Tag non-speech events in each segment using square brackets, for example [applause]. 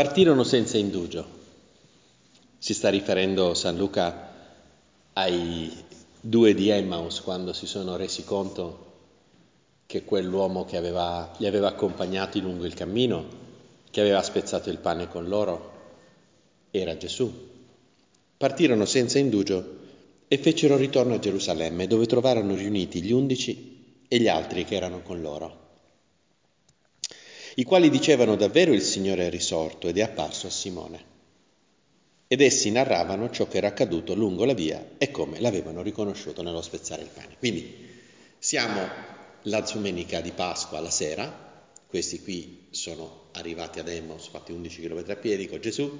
Partirono senza indugio. Si sta riferendo San Luca ai due di Emmaus quando si sono resi conto che quell'uomo che aveva, li aveva accompagnati lungo il cammino, che aveva spezzato il pane con loro, era Gesù. Partirono senza indugio e fecero ritorno a Gerusalemme, dove trovarono riuniti gli undici e gli altri che erano con loro, i quali dicevano davvero il Signore è risorto ed è apparso a Simone. Ed essi narravano ciò che era accaduto lungo la via e come l'avevano riconosciuto nello spezzare il pane. Quindi siamo la domenica di Pasqua alla sera, questi qui sono arrivati ad Emmaus, fatti 11 km a piedi con Gesù,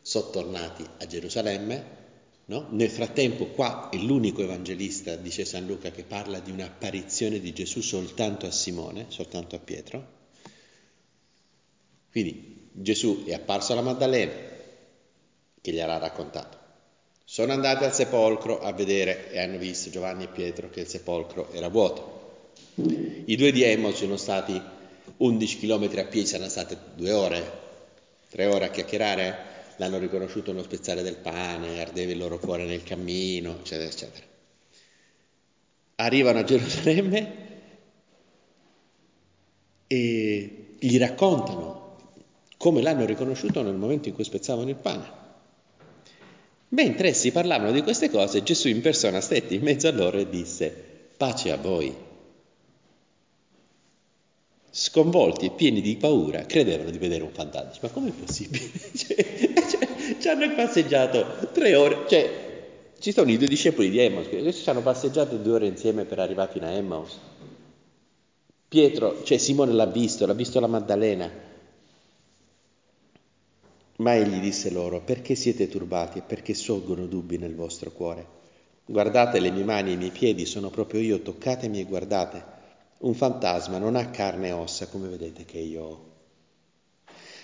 sono tornati a Gerusalemme, No? Nel frattempo qua è l'unico evangelista, dice San Luca, che parla di un'apparizione di Gesù soltanto a Simone, soltanto a Pietro. Quindi Gesù è apparso alla Maddalena, che gliel'ha raccontato. Sono andati al sepolcro a vedere e hanno visto Giovanni e Pietro che il sepolcro era vuoto. I due di Emmaus sono stati 11 km a piedi, saranno state due ore, tre ore a chiacchierare l'hanno riconosciuto nello spezzare del pane, ardeva il loro cuore nel cammino, eccetera, eccetera. Arrivano a Gerusalemme e gli raccontano come l'hanno riconosciuto nel momento in cui spezzavano il pane. Mentre essi parlavano di queste cose, Gesù in persona stette in mezzo a loro e disse, pace a voi. Sconvolti e pieni di paura, credevano di vedere un fantasma. Ma com'è possibile? [laughs] cioè, ci hanno passeggiato tre ore, cioè ci sono i due discepoli di Emmaus, questi ci hanno passeggiato due ore insieme per arrivare fino a Emmaus. Pietro, cioè Simone l'ha visto, l'ha visto la Maddalena. Ma egli disse loro, perché siete turbati e perché sorgono dubbi nel vostro cuore? Guardate le mie mani e i miei piedi, sono proprio io, toccatemi e guardate. Un fantasma non ha carne e ossa come vedete che io ho.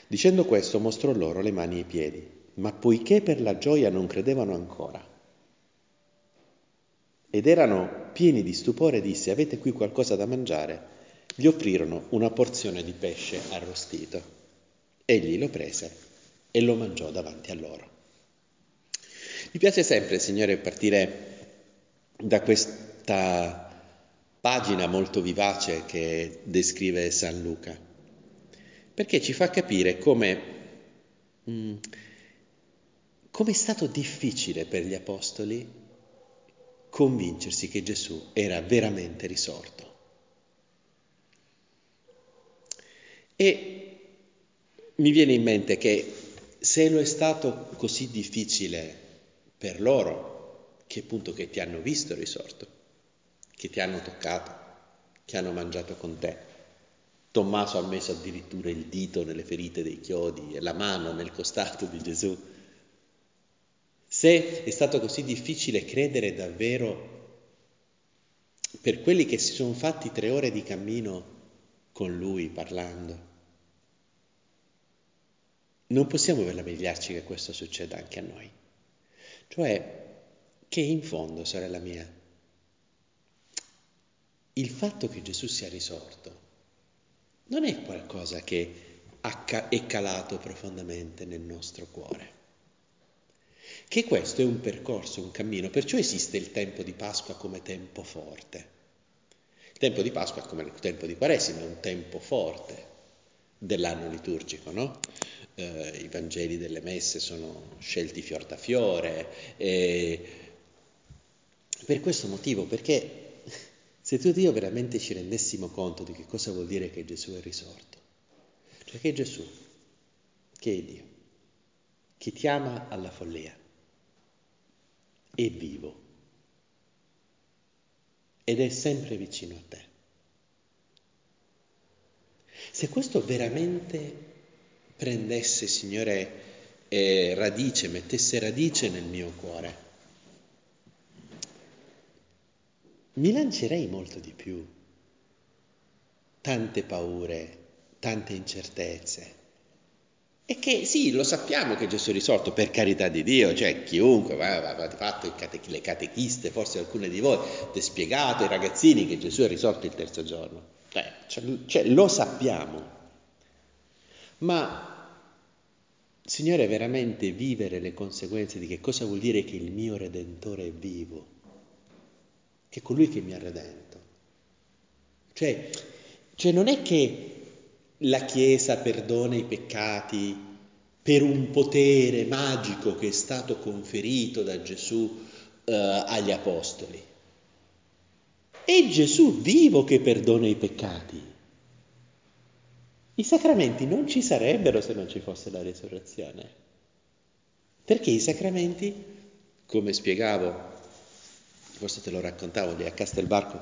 Dicendo questo mostrò loro le mani e i piedi ma poiché per la gioia non credevano ancora ed erano pieni di stupore, disse, avete qui qualcosa da mangiare? Gli offrirono una porzione di pesce arrostito. Egli lo prese e lo mangiò davanti a loro. Mi piace sempre, Signore, partire da questa pagina molto vivace che descrive San Luca, perché ci fa capire come mm, Com'è stato difficile per gli apostoli convincersi che Gesù era veramente risorto. E mi viene in mente che se lo è stato così difficile per loro, che appunto che ti hanno visto risorto, che ti hanno toccato, che hanno mangiato con te. Tommaso ha messo addirittura il dito nelle ferite dei chiodi e la mano nel costato di Gesù se è stato così difficile credere davvero per quelli che si sono fatti tre ore di cammino con lui parlando, non possiamo meravigliarci che questo succeda anche a noi. Cioè che in fondo, sorella mia, il fatto che Gesù sia risorto non è qualcosa che è calato profondamente nel nostro cuore che questo è un percorso, un cammino, perciò esiste il tempo di Pasqua come tempo forte. Il tempo di Pasqua, come il tempo di Quaresima, è un tempo forte dell'anno liturgico, no? Eh, I Vangeli delle messe sono scelti fior da fiore. E per questo motivo, perché se tu e io veramente ci rendessimo conto di che cosa vuol dire che Gesù è risorto, cioè che Gesù, che è Dio, che ti ama alla follia, è vivo ed è sempre vicino a te. Se questo veramente prendesse, Signore, eh, radice, mettesse radice nel mio cuore, mi lancerei molto di più. Tante paure, tante incertezze, e che sì, lo sappiamo che Gesù è risorto, per carità di Dio, cioè chiunque, avete fatto cate- le catechiste, forse alcune di voi, avete spiegato ai ragazzini che Gesù è risorto il terzo giorno. Cioè, cioè, cioè lo sappiamo. Ma Signore, veramente vivere le conseguenze di che cosa vuol dire che il mio Redentore è vivo, che è colui che mi ha redento. Cioè, cioè non è che la Chiesa perdona i peccati per un potere magico che è stato conferito da Gesù eh, agli Apostoli. È Gesù vivo che perdona i peccati. I sacramenti non ci sarebbero se non ci fosse la risurrezione. Perché i sacramenti, come spiegavo, forse te lo raccontavo lì a Castelbarco,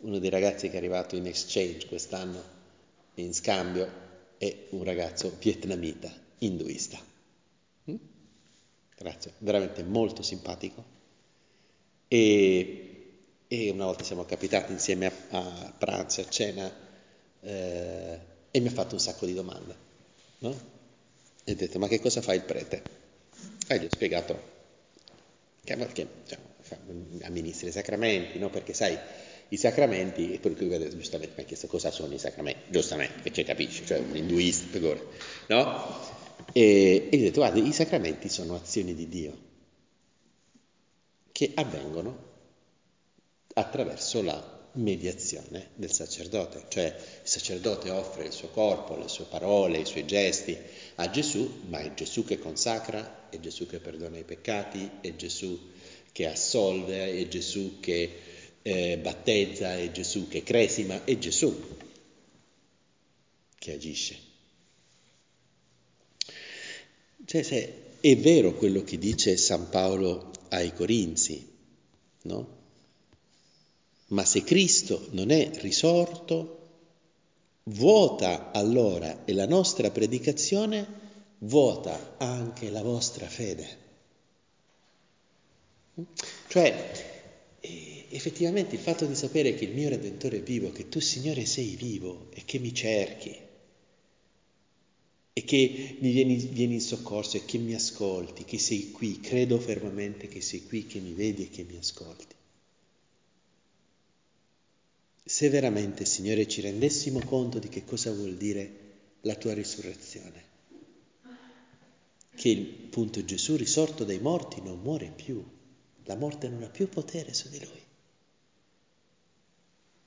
uno dei ragazzi che è arrivato in exchange quest'anno in scambio è un ragazzo vietnamita, induista. Grazie, veramente molto simpatico. E e una volta siamo capitati insieme a, a pranzo, a cena, eh, e mi ha fatto un sacco di domande. No? E ho detto, ma che cosa fa il prete? E gli ho spiegato che, che diciamo, amministra i sacramenti, no? perché sai, i sacramenti, e per cui giustamente mi ha chiesto cosa sono i sacramenti, giustamente, che ci capisci, cioè un induista, figura, no? E, e gli ho detto, guarda, i sacramenti sono azioni di Dio che avvengono attraverso la mediazione del sacerdote, cioè il sacerdote offre il suo corpo, le sue parole, i suoi gesti a Gesù, ma è Gesù che consacra, è Gesù che perdona i peccati, è Gesù che assolve, è Gesù che eh, battezza, è Gesù che cresima, è Gesù che agisce. Cioè, se è vero quello che dice San Paolo ai Corinzi, no? Ma se Cristo non è risorto, vuota allora e la nostra predicazione vuota anche la vostra fede. Cioè, effettivamente il fatto di sapere che il mio Redentore è vivo, che tu Signore sei vivo e che mi cerchi e che mi vieni, vieni in soccorso e che mi ascolti, che sei qui, credo fermamente che sei qui, che mi vedi e che mi ascolti. Se veramente, Signore, ci rendessimo conto di che cosa vuol dire la tua risurrezione, che il punto Gesù risorto dai morti non muore più, la morte non ha più potere su di lui.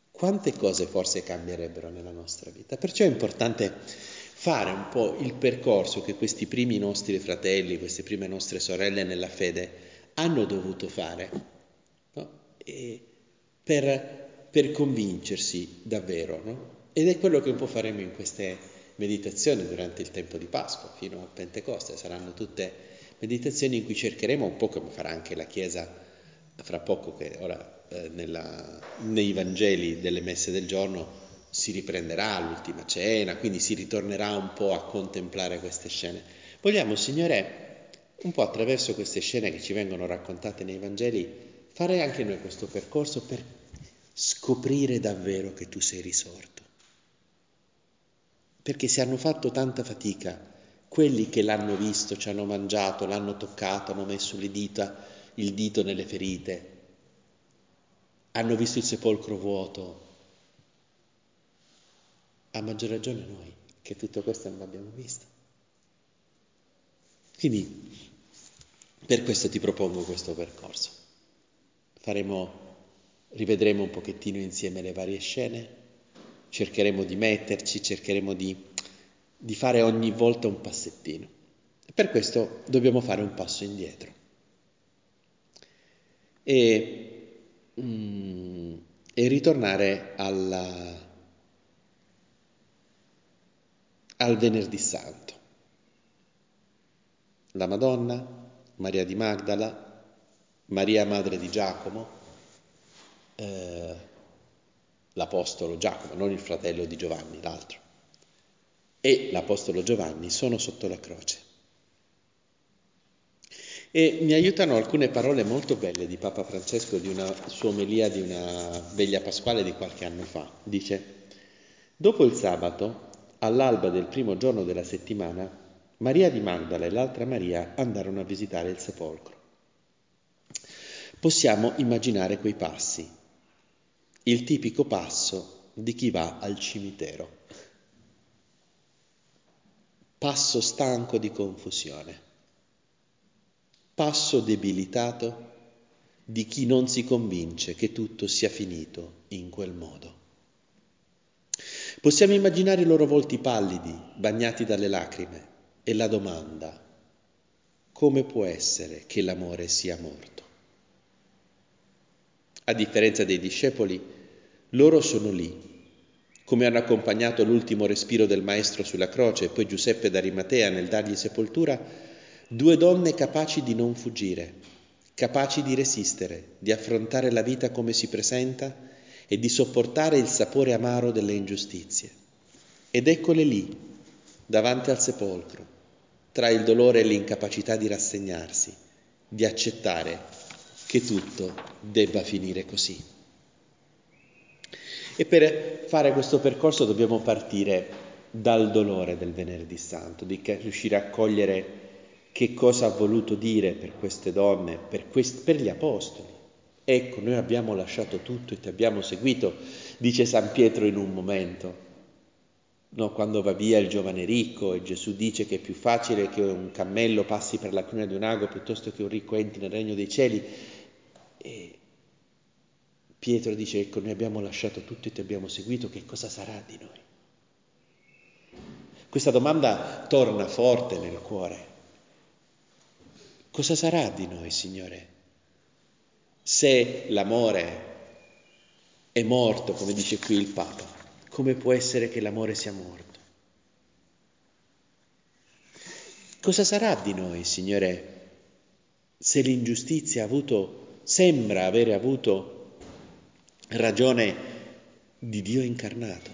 Quante cose forse cambierebbero nella nostra vita? Perciò è importante fare un po' il percorso che questi primi nostri fratelli, queste prime nostre sorelle nella fede hanno dovuto fare no? per per convincersi davvero, no? Ed è quello che un po' faremo in queste meditazioni durante il tempo di Pasqua, fino a Pentecoste. Saranno tutte meditazioni in cui cercheremo un po' come farà anche la Chiesa fra poco, che ora eh, nella, nei Vangeli delle messe del giorno si riprenderà l'ultima cena, quindi si ritornerà un po' a contemplare queste scene. Vogliamo, Signore, un po' attraverso queste scene che ci vengono raccontate nei Vangeli, fare anche noi questo percorso per scoprire davvero che tu sei risorto. Perché se hanno fatto tanta fatica, quelli che l'hanno visto, ci hanno mangiato, l'hanno toccato, hanno messo le dita, il dito nelle ferite, hanno visto il sepolcro vuoto, a maggior ragione noi, che tutto questo non l'abbiamo visto. Quindi, per questo ti propongo questo percorso. Faremo rivedremo un pochettino insieme le varie scene, cercheremo di metterci, cercheremo di, di fare ogni volta un passettino. E per questo dobbiamo fare un passo indietro. E, mm, e ritornare alla, al venerdì santo. La Madonna, Maria di Magdala, Maria madre di Giacomo, eh, l'Apostolo Giacomo, non il fratello di Giovanni, l'altro, e l'Apostolo Giovanni sono sotto la croce. E mi aiutano alcune parole molto belle di Papa Francesco di una sua omelia di una veglia pasquale di qualche anno fa. Dice, dopo il sabato, all'alba del primo giorno della settimana, Maria di Magdala e l'altra Maria andarono a visitare il sepolcro. Possiamo immaginare quei passi, il tipico passo di chi va al cimitero. passo stanco di confusione, passo debilitato di chi non si convince che tutto sia finito in quel modo. Possiamo immaginare i loro volti pallidi, bagnati dalle lacrime, e la domanda, come può essere che l'amore sia morto? A differenza dei discepoli, loro sono lì, come hanno accompagnato l'ultimo respiro del Maestro sulla croce e poi Giuseppe d'Arimatea nel dargli sepoltura, due donne capaci di non fuggire, capaci di resistere, di affrontare la vita come si presenta e di sopportare il sapore amaro delle ingiustizie. Ed eccole lì, davanti al sepolcro, tra il dolore e l'incapacità di rassegnarsi, di accettare che tutto debba finire così. E per fare questo percorso dobbiamo partire dal dolore del venerdì santo, di riuscire a cogliere che cosa ha voluto dire per queste donne, per, quest- per gli apostoli. Ecco, noi abbiamo lasciato tutto e ti abbiamo seguito, dice San Pietro in un momento. No, quando va via il giovane ricco e Gesù dice che è più facile che un cammello passi per la cruna di un ago piuttosto che un ricco entri nel regno dei cieli. E Pietro dice, ecco, noi abbiamo lasciato tutto e ti abbiamo seguito, che cosa sarà di noi? Questa domanda torna forte nel cuore. Cosa sarà di noi, Signore? Se l'amore è morto, come dice qui il Papa, come può essere che l'amore sia morto? Cosa sarà di noi, Signore, se l'ingiustizia ha avuto, sembra avere avuto ragione di Dio incarnato,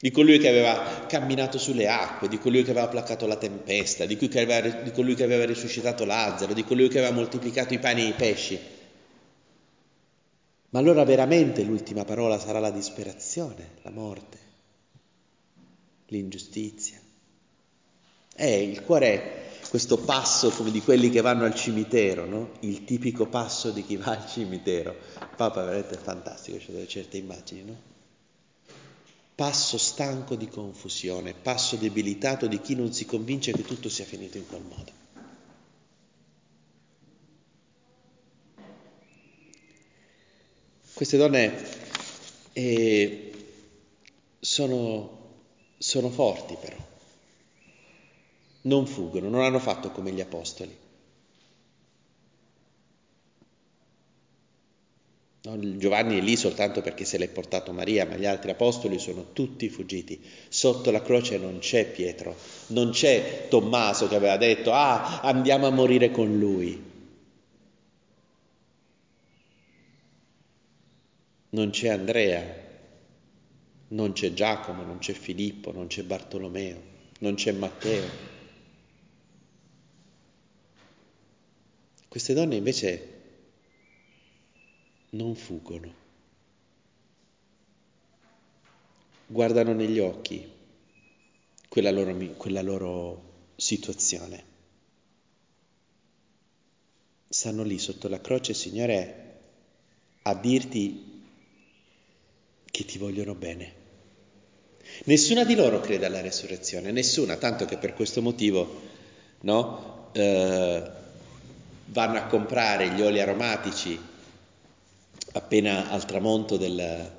di colui che aveva camminato sulle acque, di colui che aveva placato la tempesta, di, aveva, di colui che aveva risuscitato Lazzaro, di colui che aveva moltiplicato i pani e i pesci. Ma allora veramente l'ultima parola sarà la disperazione, la morte, l'ingiustizia. Eh, il cuore questo passo come di quelli che vanno al cimitero, no? il tipico passo di chi va al cimitero. Papa veramente è fantastico, c'è delle certe immagini, no? Passo stanco di confusione, passo debilitato di chi non si convince che tutto sia finito in quel modo. Queste donne eh, sono, sono forti però non fuggono, non hanno fatto come gli apostoli. Giovanni è lì soltanto perché se l'è portato Maria, ma gli altri apostoli sono tutti fuggiti. Sotto la croce non c'è Pietro, non c'è Tommaso che aveva detto, ah, andiamo a morire con lui. Non c'è Andrea, non c'è Giacomo, non c'è Filippo, non c'è Bartolomeo, non c'è Matteo. Queste donne invece non fuggono, guardano negli occhi quella loro, quella loro situazione. Stanno lì sotto la croce, Signore, a dirti che ti vogliono bene. Nessuna di loro crede alla resurrezione, nessuna, tanto che per questo motivo, no? Eh, vanno a comprare gli oli aromatici appena al tramonto del,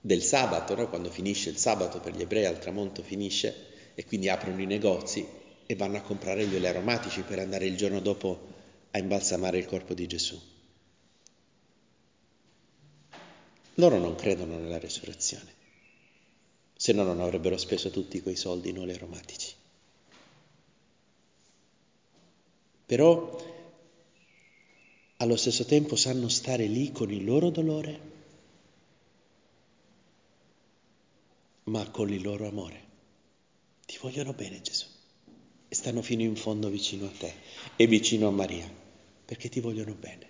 del sabato, no? quando finisce il sabato per gli ebrei al tramonto finisce e quindi aprono i negozi e vanno a comprare gli oli aromatici per andare il giorno dopo a imbalsamare il corpo di Gesù. Loro non credono nella resurrezione, se no non avrebbero speso tutti quei soldi in oli aromatici. Però allo stesso tempo sanno stare lì con il loro dolore, ma con il loro amore. Ti vogliono bene Gesù e stanno fino in fondo vicino a te e vicino a Maria, perché ti vogliono bene.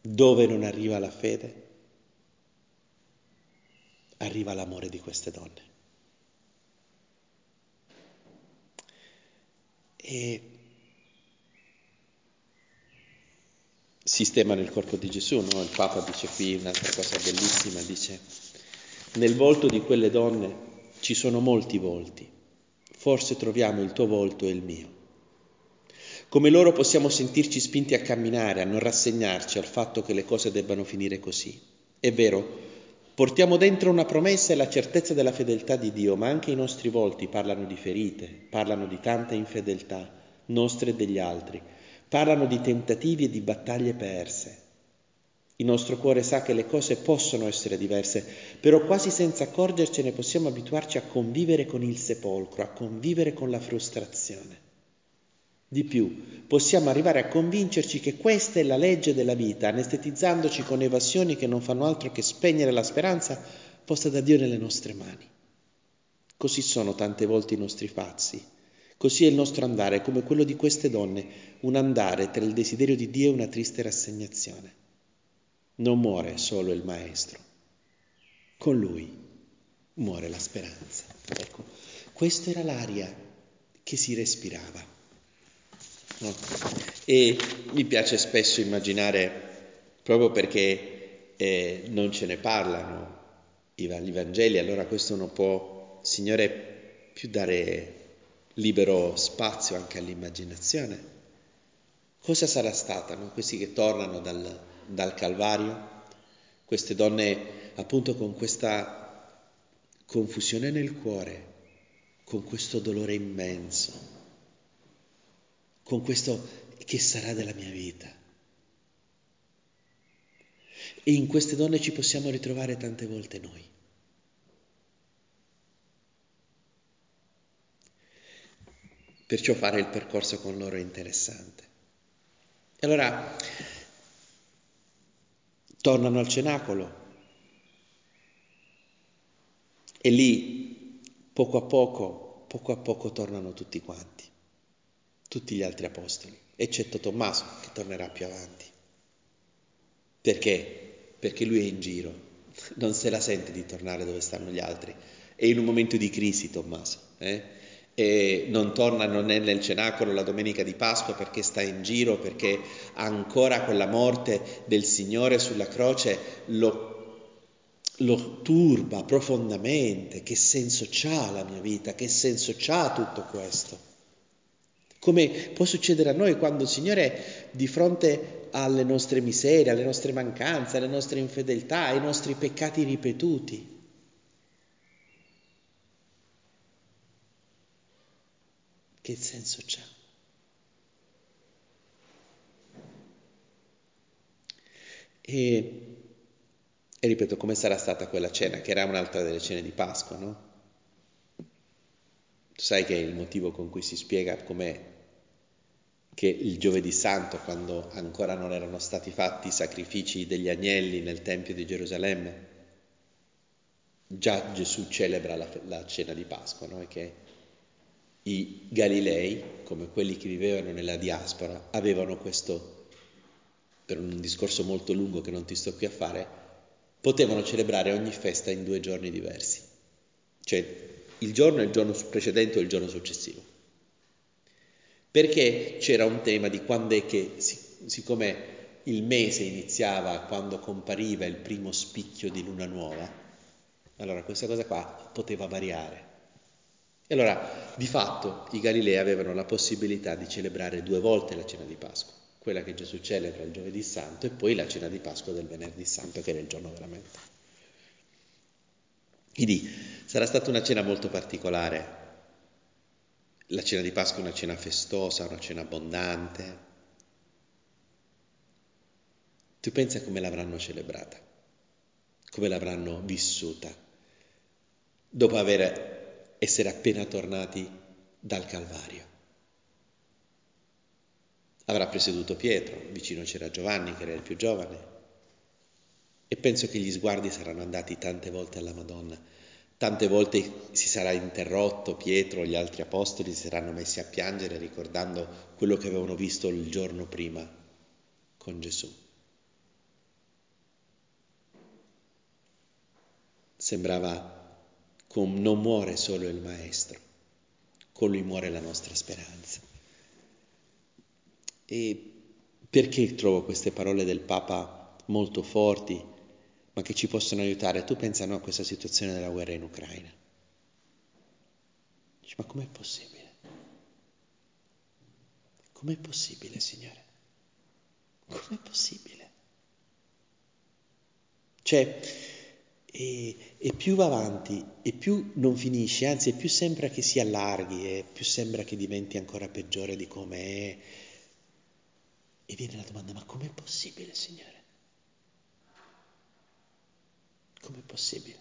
Dove non arriva la fede, arriva l'amore di queste donne. E sistema nel corpo di Gesù, no? il Papa dice qui un'altra cosa bellissima, dice nel volto di quelle donne ci sono molti volti, forse troviamo il tuo volto e il mio. Come loro possiamo sentirci spinti a camminare, a non rassegnarci al fatto che le cose debbano finire così. È vero, portiamo dentro una promessa e la certezza della fedeltà di Dio, ma anche i nostri volti parlano di ferite, parlano di tanta infedeltà, nostre e degli altri, parlano di tentativi e di battaglie perse. Il nostro cuore sa che le cose possono essere diverse, però quasi senza accorgercene possiamo abituarci a convivere con il sepolcro, a convivere con la frustrazione. Di più, possiamo arrivare a convincerci che questa è la legge della vita, anestetizzandoci con evasioni che non fanno altro che spegnere la speranza posta da Dio nelle nostre mani. Così sono tante volte i nostri fazzi, così è il nostro andare, come quello di queste donne, un andare tra il desiderio di Dio e una triste rassegnazione. Non muore solo il Maestro, con lui muore la speranza. Ecco, questa era l'aria che si respirava. No? E mi piace spesso immaginare, proprio perché eh, non ce ne parlano gli Vangeli, allora questo non può, Signore, più dare libero spazio anche all'immaginazione. Cosa sarà stata, no? questi che tornano dal, dal Calvario, queste donne appunto con questa confusione nel cuore, con questo dolore immenso, con questo che sarà della mia vita. E in queste donne ci possiamo ritrovare tante volte noi. Perciò fare il percorso con loro è interessante. Allora, tornano al cenacolo e lì poco a poco, poco a poco tornano tutti quanti, tutti gli altri apostoli, eccetto Tommaso che tornerà più avanti. Perché? Perché lui è in giro, non se la sente di tornare dove stanno gli altri. È in un momento di crisi Tommaso. Eh? E non torna, non è nel cenacolo la domenica di Pasqua perché sta in giro, perché ancora quella morte del Signore sulla croce lo, lo turba profondamente. Che senso ha la mia vita? Che senso ha tutto questo? Come può succedere a noi quando il Signore di fronte alle nostre miserie, alle nostre mancanze, alle nostre infedeltà, ai nostri peccati ripetuti, Che senso c'ha? E, e ripeto, come sarà stata quella cena, che era un'altra delle cene di Pasqua, no? Tu sai che è il motivo con cui si spiega com'è che il giovedì santo, quando ancora non erano stati fatti i sacrifici degli agnelli nel Tempio di Gerusalemme, già Gesù celebra la, la cena di Pasqua, no? E che i Galilei, come quelli che vivevano nella diaspora, avevano questo, per un discorso molto lungo che non ti sto qui a fare, potevano celebrare ogni festa in due giorni diversi, cioè il giorno il giorno precedente o il giorno successivo. Perché c'era un tema di quando è che, siccome il mese iniziava quando compariva il primo spicchio di luna nuova, allora questa cosa qua poteva variare. E allora, di fatto, i Galilei avevano la possibilità di celebrare due volte la cena di Pasqua, quella che Gesù celebra il giovedì santo e poi la cena di Pasqua del venerdì santo, che era il giorno veramente. Quindi sarà stata una cena molto particolare. La cena di Pasqua è una cena festosa, una cena abbondante. Tu pensa come l'avranno celebrata, come l'avranno vissuta, dopo aver essere appena tornati dal Calvario. Avrà presieduto Pietro, vicino c'era Giovanni che era il più giovane e penso che gli sguardi saranno andati tante volte alla Madonna, tante volte si sarà interrotto Pietro, gli altri apostoli si saranno messi a piangere ricordando quello che avevano visto il giorno prima con Gesù. Sembrava con non muore solo il Maestro, con lui muore la nostra speranza. E perché trovo queste parole del Papa molto forti, ma che ci possono aiutare? Tu pensa no, a questa situazione della guerra in Ucraina. ma com'è possibile? Com'è possibile, Signore? Com'è possibile? Cioè, e, e, più va avanti e più non finisce, anzi più sembra che si allarghi e più sembra che diventi ancora peggiore di come è. E viene la domanda, ma com'è possibile, Signore? Com'è possibile?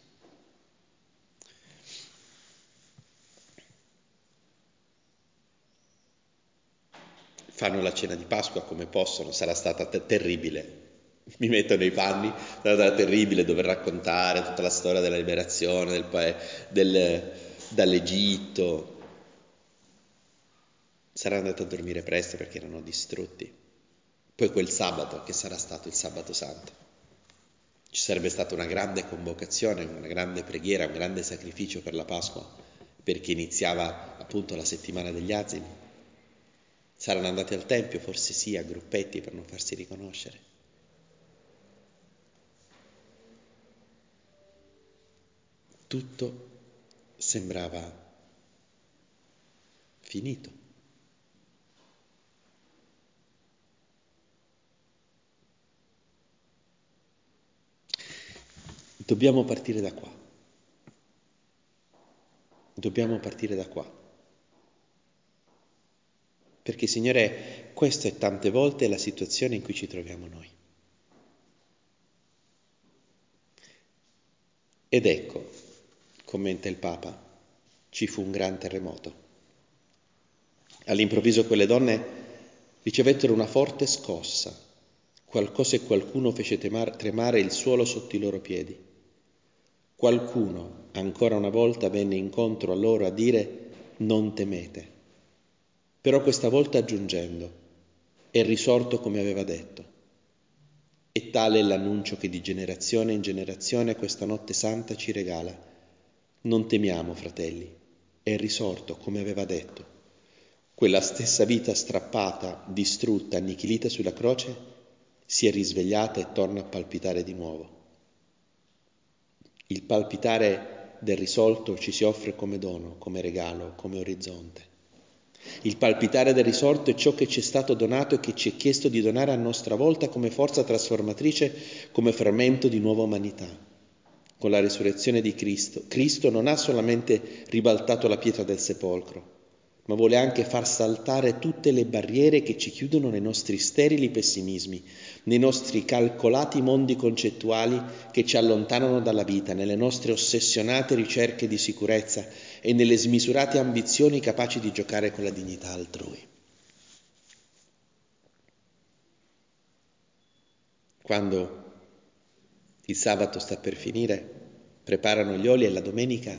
Fanno la cena di Pasqua come possono, sarà stata te- terribile, [laughs] mi metto nei panni, sarà terribile dover raccontare tutta la storia della liberazione del, del, dall'Egitto. Sarà andato a dormire presto perché erano distrutti. Poi quel sabato, che sarà stato il sabato santo, ci sarebbe stata una grande convocazione, una grande preghiera, un grande sacrificio per la Pasqua, perché iniziava appunto la settimana degli asini. Saranno andati al Tempio, forse sì, a gruppetti per non farsi riconoscere. Tutto sembrava finito. Dobbiamo partire da qua. Dobbiamo partire da qua. Perché, Signore, questa è tante volte la situazione in cui ci troviamo noi. Ed ecco, commenta il Papa, ci fu un gran terremoto. All'improvviso quelle donne ricevettero una forte scossa, qualcosa e qualcuno fece tremare il suolo sotto i loro piedi. Qualcuno, ancora una volta, venne incontro a loro a dire non temete, però questa volta aggiungendo, è risorto come aveva detto. E tale è l'annuncio che di generazione in generazione questa notte santa ci regala non temiamo, fratelli, è risorto come aveva detto. Quella stessa vita strappata, distrutta, annichilita sulla croce, si è risvegliata e torna a palpitare di nuovo. Il palpitare del risolto ci si offre come dono, come regalo, come orizzonte. Il palpitare del risorto è ciò che ci è stato donato e che ci è chiesto di donare a nostra volta come forza trasformatrice, come fermento di nuova umanità con la risurrezione di Cristo, Cristo non ha solamente ribaltato la pietra del sepolcro, ma vuole anche far saltare tutte le barriere che ci chiudono nei nostri sterili pessimismi, nei nostri calcolati mondi concettuali che ci allontanano dalla vita, nelle nostre ossessionate ricerche di sicurezza e nelle smisurate ambizioni capaci di giocare con la dignità altrui. Quando il sabato sta per finire, preparano gli oli e la domenica,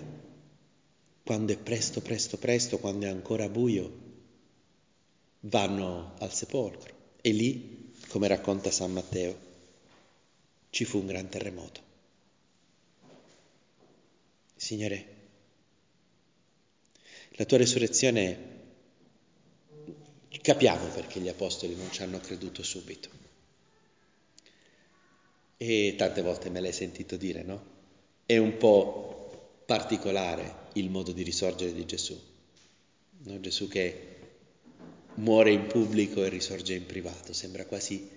quando è presto, presto, presto, quando è ancora buio, vanno al sepolcro. E lì, come racconta San Matteo, ci fu un gran terremoto. Signore, la tua resurrezione capiamo perché gli apostoli non ci hanno creduto subito. E tante volte me l'hai sentito dire, no? È un po' particolare il modo di risorgere di Gesù. No? Gesù che muore in pubblico e risorge in privato, sembra quasi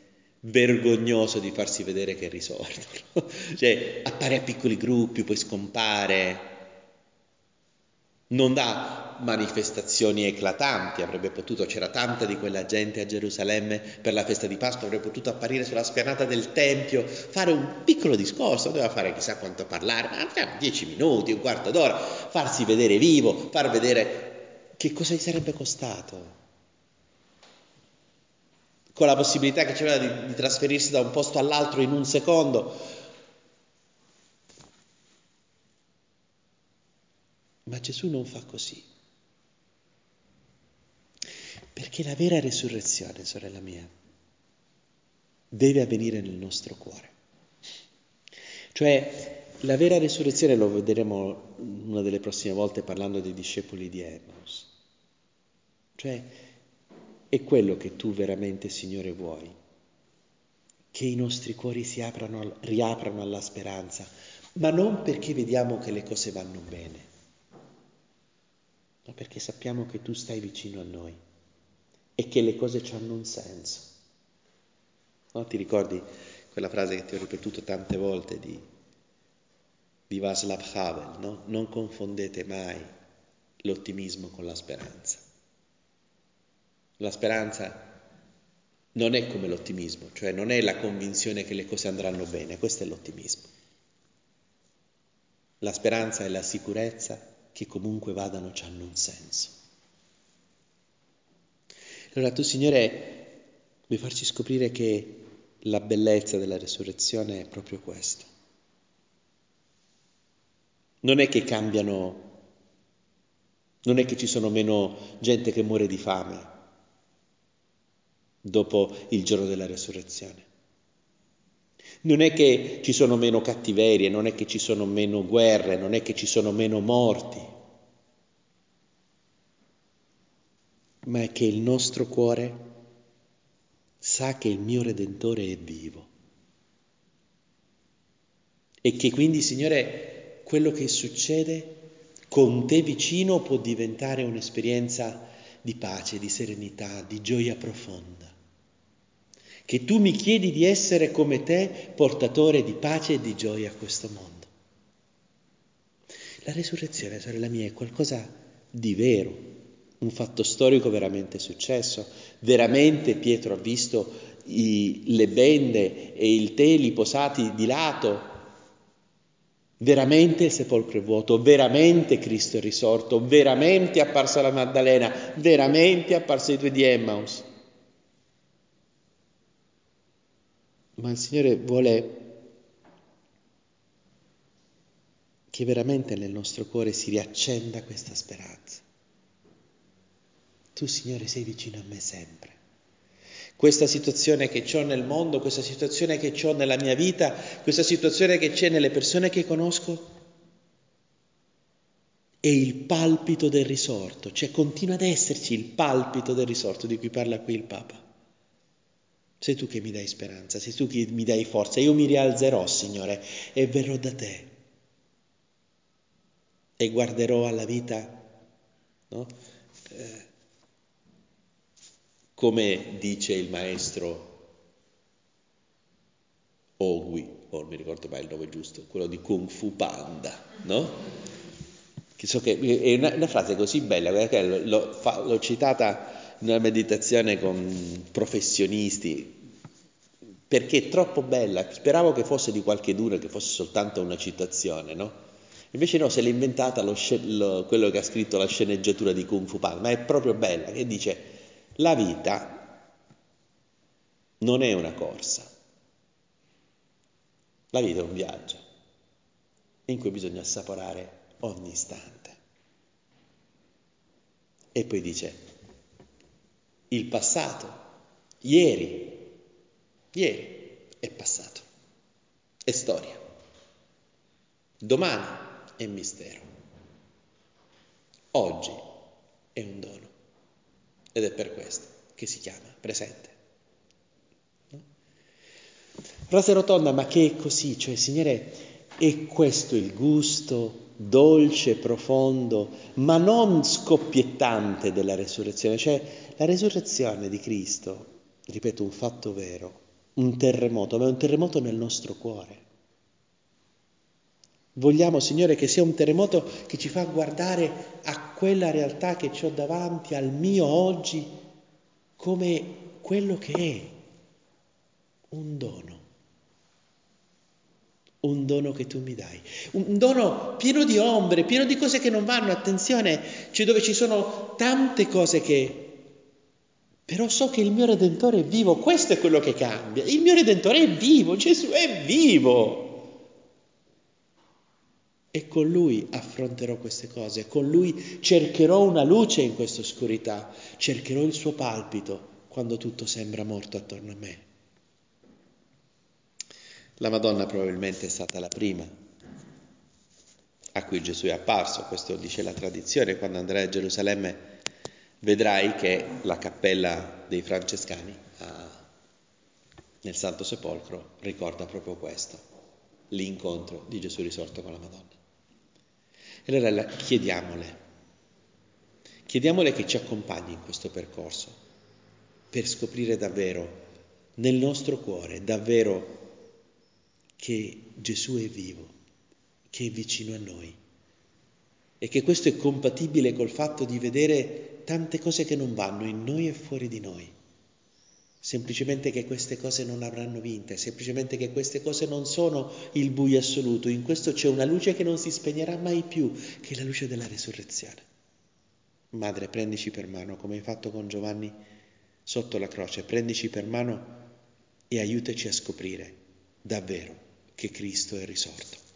vergognoso di farsi vedere che è risorto. No? [laughs] Cioè, appare a piccoli gruppi, poi scompare, non dà manifestazioni eclatanti, avrebbe potuto, c'era tanta di quella gente a Gerusalemme per la festa di Pasqua, avrebbe potuto apparire sulla spianata del Tempio, fare un piccolo discorso, doveva fare chissà quanto parlare, ma dieci minuti, un quarto d'ora, farsi vedere vivo, far vedere che cosa gli sarebbe costato. Con la possibilità che c'era di, di trasferirsi da un posto all'altro in un secondo, Ma Gesù non fa così. Perché la vera risurrezione, sorella mia, deve avvenire nel nostro cuore. Cioè, la vera risurrezione lo vedremo una delle prossime volte parlando dei discepoli di Emmaus. Cioè, è quello che tu veramente, Signore, vuoi. Che i nostri cuori si aprano, riaprano alla speranza, ma non perché vediamo che le cose vanno bene, ma perché sappiamo che tu stai vicino a noi e che le cose hanno un senso. No? Ti ricordi quella frase che ti ho ripetuto tante volte di, di Václav Havel, no? Non confondete mai l'ottimismo con la speranza. La speranza non è come l'ottimismo, cioè non è la convinzione che le cose andranno bene, questo è l'ottimismo. La speranza è la sicurezza che comunque vadano hanno un senso. Allora tu Signore vuoi farci scoprire che la bellezza della resurrezione è proprio questo. Non è che cambiano, non è che ci sono meno gente che muore di fame, dopo il giorno della resurrezione. Non è che ci sono meno cattiverie, non è che ci sono meno guerre, non è che ci sono meno morti, ma è che il nostro cuore sa che il mio Redentore è vivo. E che quindi, Signore, quello che succede con te vicino può diventare un'esperienza di pace, di serenità, di gioia profonda che tu mi chiedi di essere come te, portatore di pace e di gioia a questo mondo. La resurrezione, sorella mia, è qualcosa di vero, un fatto storico veramente successo. Veramente Pietro ha visto i, le bende e il teli posati di lato. Veramente il sepolcro è vuoto, veramente Cristo è risorto, veramente è apparsa la Maddalena, veramente è apparso i due di Emmaus. ma il Signore vuole che veramente nel nostro cuore si riaccenda questa speranza. Tu, Signore, sei vicino a me sempre. Questa situazione che ho nel mondo, questa situazione che ho nella mia vita, questa situazione che c'è nelle persone che conosco, è il palpito del risorto, cioè continua ad esserci il palpito del risorto di cui parla qui il Papa. Sei tu che mi dai speranza, sei tu che mi dai forza. Io mi rialzerò, Signore, e verrò da te. E guarderò alla vita, no? eh, come dice il maestro Ogui, o non mi ricordo mai il nome giusto, quello di Kung Fu Panda, no? Che so che è una, una frase così bella, l'ho, l'ho citata una meditazione con professionisti, perché è troppo bella, speravo che fosse di qualche dura, che fosse soltanto una citazione, no? Invece no, se l'è inventata lo, lo, quello che ha scritto la sceneggiatura di Kung Fu Panda, ma è proprio bella, che dice, la vita non è una corsa, la vita è un viaggio in cui bisogna assaporare ogni istante. E poi dice, il passato, ieri, ieri è passato, è storia, domani è mistero, oggi è un dono ed è per questo che si chiama presente. No? Frase rotonda, ma che è così, cioè Signore, è questo il gusto dolce, profondo, ma non scoppiettante della resurrezione, cioè la resurrezione di Cristo, ripeto, un fatto vero, un terremoto, ma è un terremoto nel nostro cuore. Vogliamo, Signore, che sia un terremoto che ci fa guardare a quella realtà che ho davanti, al mio oggi, come quello che è, un dono. Un dono che tu mi dai, un dono pieno di ombre, pieno di cose che non vanno, attenzione, cioè dove ci sono tante cose che... Però so che il mio Redentore è vivo, questo è quello che cambia, il mio Redentore è vivo, Gesù è vivo. E con lui affronterò queste cose, con lui cercherò una luce in questa oscurità, cercherò il suo palpito quando tutto sembra morto attorno a me. La Madonna probabilmente è stata la prima a cui Gesù è apparso, questo dice la tradizione, quando andrai a Gerusalemme vedrai che la cappella dei francescani a, nel Santo Sepolcro ricorda proprio questo, l'incontro di Gesù risorto con la Madonna. E allora chiediamole, Chiediamole che ci accompagni in questo percorso per scoprire davvero nel nostro cuore, davvero che Gesù è vivo, che è vicino a noi e che questo è compatibile col fatto di vedere tante cose che non vanno in noi e fuori di noi. Semplicemente che queste cose non avranno vinte, semplicemente che queste cose non sono il buio assoluto, in questo c'è una luce che non si spegnerà mai più, che è la luce della resurrezione. Madre, prendici per mano, come hai fatto con Giovanni sotto la croce, prendici per mano e aiutaci a scoprire davvero che Cristo è risorto.